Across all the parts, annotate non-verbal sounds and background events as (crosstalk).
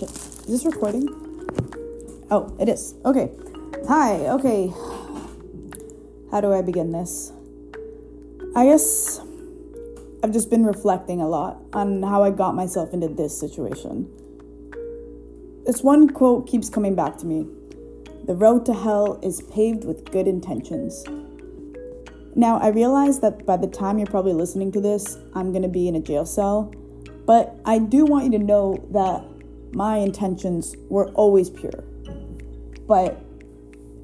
shit. Is this recording? Oh, it is. Okay. Hi, okay. How do I begin this? I guess I've just been reflecting a lot on how I got myself into this situation. This one quote keeps coming back to me The road to hell is paved with good intentions. Now, I realize that by the time you're probably listening to this, I'm gonna be in a jail cell, but I do want you to know that my intentions were always pure. But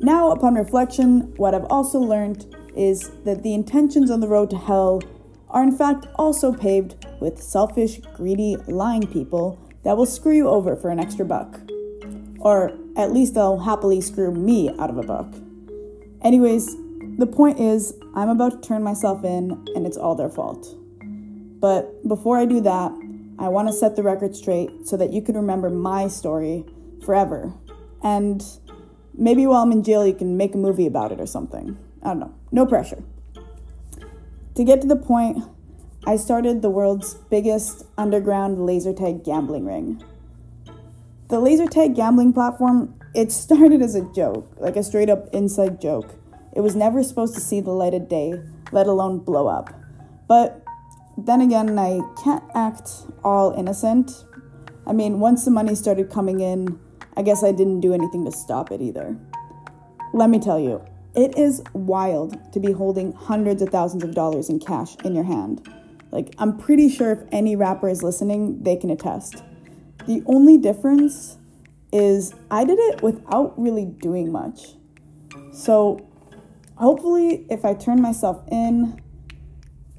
now, upon reflection, what I've also learned is that the intentions on the road to hell are in fact also paved with selfish, greedy, lying people that will screw you over for an extra buck. Or at least they'll happily screw me out of a buck. Anyways, the point is, I'm about to turn myself in, and it's all their fault. But before I do that, I want to set the record straight so that you can remember my story forever. And maybe while I'm in jail, you can make a movie about it or something. I don't know. No pressure. To get to the point, I started the world's biggest underground laser tag gambling ring. The laser tag gambling platform, it (laughs) started as a joke, like a straight up inside joke. It was never supposed to see the light of day, let alone blow up. But then again, I can't act all innocent. I mean, once the money started coming in, I guess I didn't do anything to stop it either. Let me tell you, it is wild to be holding hundreds of thousands of dollars in cash in your hand. Like, I'm pretty sure if any rapper is listening, they can attest. The only difference is I did it without really doing much. So, hopefully, if I turn myself in,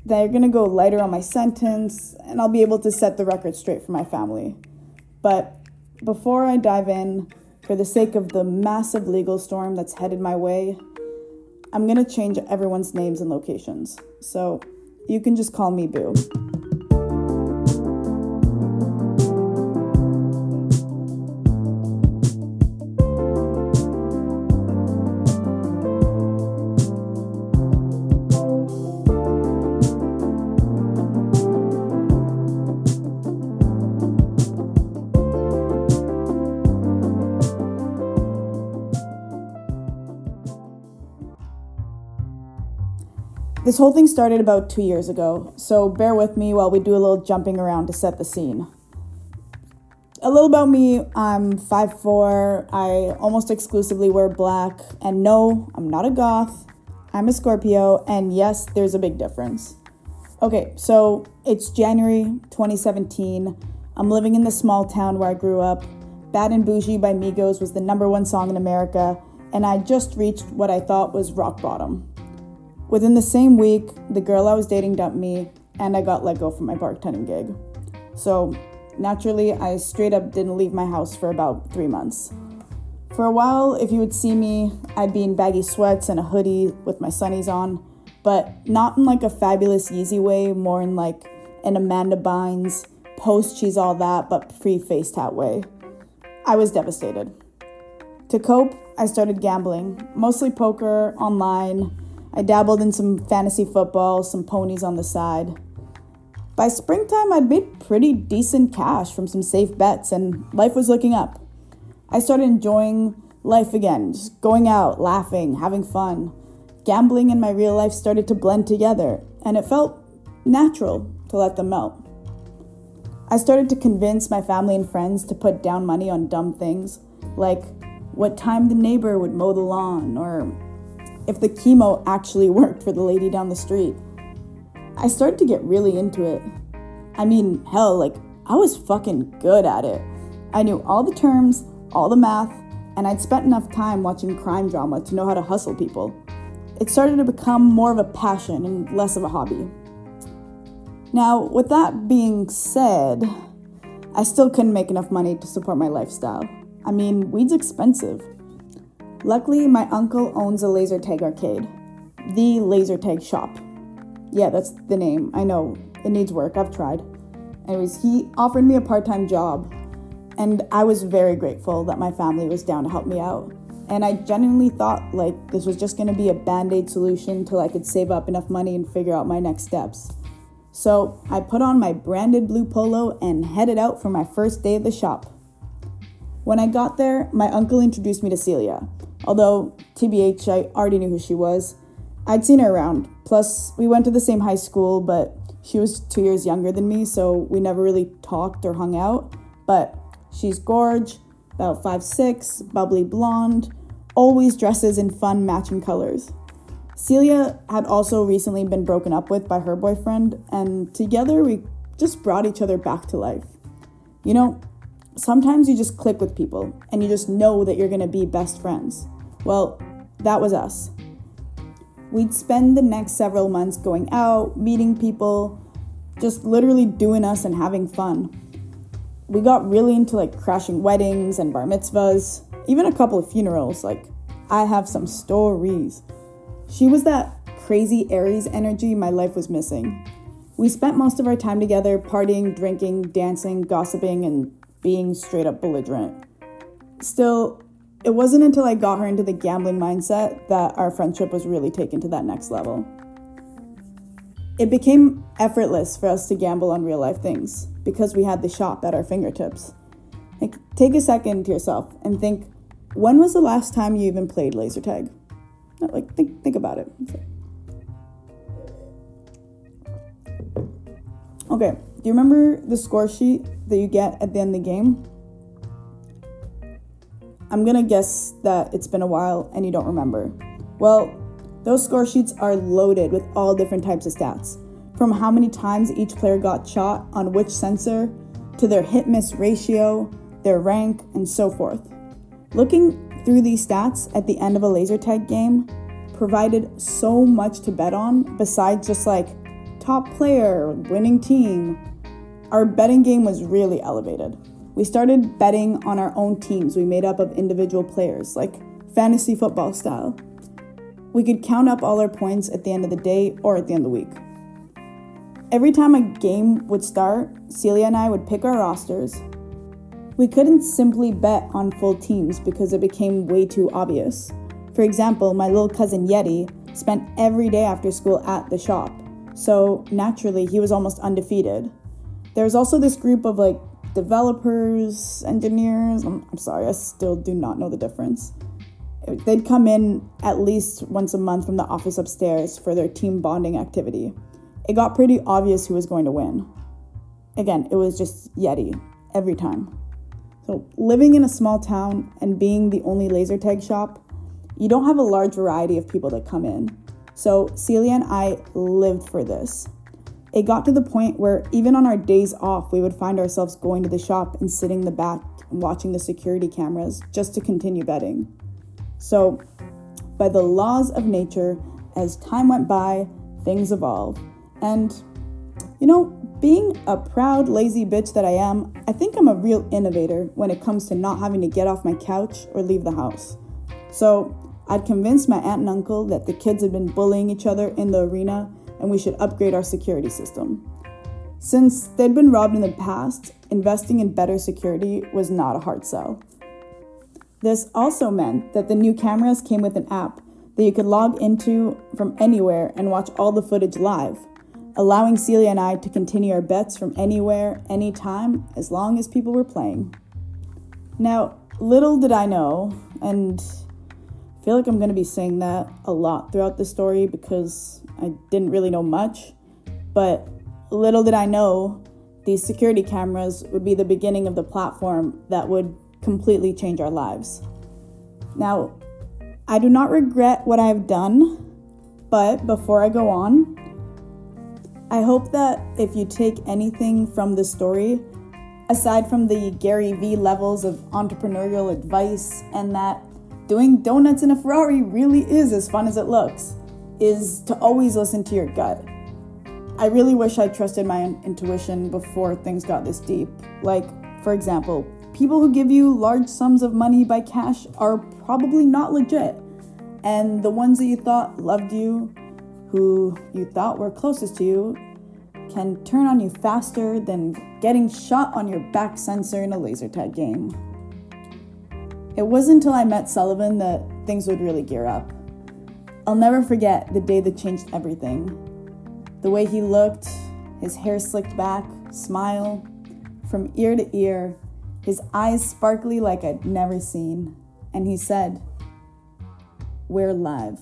they're gonna go lighter on my sentence and I'll be able to set the record straight for my family. But before I dive in, for the sake of the massive legal storm that's headed my way, I'm gonna change everyone's names and locations. So you can just call me Boo. This whole thing started about two years ago, so bear with me while we do a little jumping around to set the scene. A little about me I'm 5'4, I almost exclusively wear black, and no, I'm not a goth, I'm a Scorpio, and yes, there's a big difference. Okay, so it's January 2017. I'm living in the small town where I grew up. Bad and Bougie by Migos was the number one song in America, and I just reached what I thought was rock bottom. Within the same week, the girl I was dating dumped me, and I got let go from my bartending gig. So, naturally, I straight up didn't leave my house for about three months. For a while, if you would see me, I'd be in baggy sweats and a hoodie with my sunnies on, but not in like a fabulous Yeezy way, more in like an Amanda Bynes, post she's all that, but pre face tat way. I was devastated. To cope, I started gambling, mostly poker, online, I dabbled in some fantasy football, some ponies on the side. By springtime, I'd made pretty decent cash from some safe bets, and life was looking up. I started enjoying life again, just going out, laughing, having fun. Gambling and my real life started to blend together, and it felt natural to let them melt. I started to convince my family and friends to put down money on dumb things, like what time the neighbor would mow the lawn, or if the chemo actually (laughs) worked for the lady down the street. I started to get really into it. I mean, hell, like, I was fucking good at it. I knew all the terms, all the math, and I'd spent enough time watching crime drama to know how to hustle people. It started to become more of a passion and less of a hobby. Now, with that being said, I still couldn't make enough money to support my lifestyle. I mean, weed's expensive. Luckily, my uncle owns a laser tag arcade, the laser tag shop. Yeah, that's the name. I know it needs work. I've tried. Anyways, he offered me a part time job, and I was very grateful that my family was down to help me out. And I genuinely thought like this was just gonna be a band aid solution till I could save up enough money and figure out my next steps. So I put on my branded blue polo and headed out for my first day at the shop. When I got there, my uncle introduced me to Celia. Although, TBH, I already knew who she was. I'd seen her around. Plus, we went to the same high school, but she was two years younger than me, so we never really talked or hung out. But she's gorge, about five six, bubbly blonde, always dresses in fun matching colors. Celia had also recently been broken up with by her boyfriend, and together we just brought each other back to life. You know, sometimes you just click with people and you just know that you're gonna be best friends. Well, that was us. We'd spend the next several months going out, meeting people, just literally doing us and having fun. We got really into like crashing weddings and bar mitzvahs, even a couple of funerals. Like, I have some stories. She was that crazy Aries energy my life was missing. We spent most of our time together partying, drinking, dancing, gossiping, and being straight up belligerent. Still, it wasn't until I got her into the gambling mindset that our friendship was really taken to that next level. It became effortless for us to gamble on real life things because we had the shop at our fingertips. Like, take a second to yourself and think when was the last time you even played laser tag? Like, think, think about it. Okay, do you remember the score sheet that you get at the end of the game? I'm gonna guess that it's been a while and you don't remember. Well, those score sheets are loaded with all different types of stats, from how many times each player got shot on which sensor, to their hit miss ratio, their rank, and so forth. Looking through these stats at the end of a laser tag game provided so much to bet on besides just like top player, winning team. Our betting game was really elevated. We started betting on our own teams we made up of individual players, like fantasy football style. We could count up all our points at the end of the day or at the end of the week. Every time a game would start, Celia and I would pick our rosters. We couldn't simply bet on full teams because it became way too obvious. For example, my little cousin Yeti spent every day after school at the shop, so naturally he was almost undefeated. There was also this group of like developers, engineers. I'm, I'm sorry, I still do not know the difference. They'd come in at least once a month from the office upstairs for their team bonding activity. It got pretty obvious who was going to win. Again, it was just Yeti every time. So, living in a small town and being the only laser tag shop, you don't have a large variety of people that come in. So, Celia and I lived for this. It got to the point where even on our days off, we would find ourselves going to the shop and sitting in the back and watching the security cameras just to continue betting. So, by the laws of nature, as time went by, things evolved. And, you know, being a proud, lazy bitch that I am, I think I'm a real innovator when it comes to not having to get off my couch or leave the house. So, I'd convinced my aunt and uncle that the kids had been bullying each other in the arena and we should upgrade our security system. Since they'd been robbed in the past, investing in better security was not a hard sell. This also meant that the new cameras came with an app that you could log into from anywhere and watch all the footage live, allowing Celia and I to continue our bets from anywhere, anytime, as long as people were playing. Now, little did I know, and feel like I'm going to be saying that a lot throughout the story because I didn't really know much, but little did I know these security cameras would be the beginning of the platform that would completely change our lives. Now, I do not regret what I have done, but before I go on, I hope that if you take anything from this story, aside from the Gary Vee levels of entrepreneurial advice and that doing donuts in a Ferrari really is as fun as it looks, is to always listen to your gut. I really wish I trusted my intuition before things got this deep. Like, for example, people who give you large sums of money by cash are probably not legit. And the ones that you thought loved you, who you thought were closest to you, can turn on you faster than getting shot on your back sensor in a laser tag game. It wasn't until I met Sullivan that things would really gear up. I'll never forget the day that changed everything. The way he looked, his hair slicked back, smile, from ear to ear, his eyes sparkly like I'd never seen, and he said, We're live.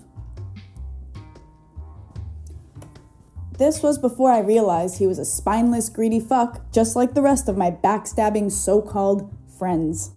This was before I realized he was a spineless, greedy fuck, just like the rest of my backstabbing so called friends.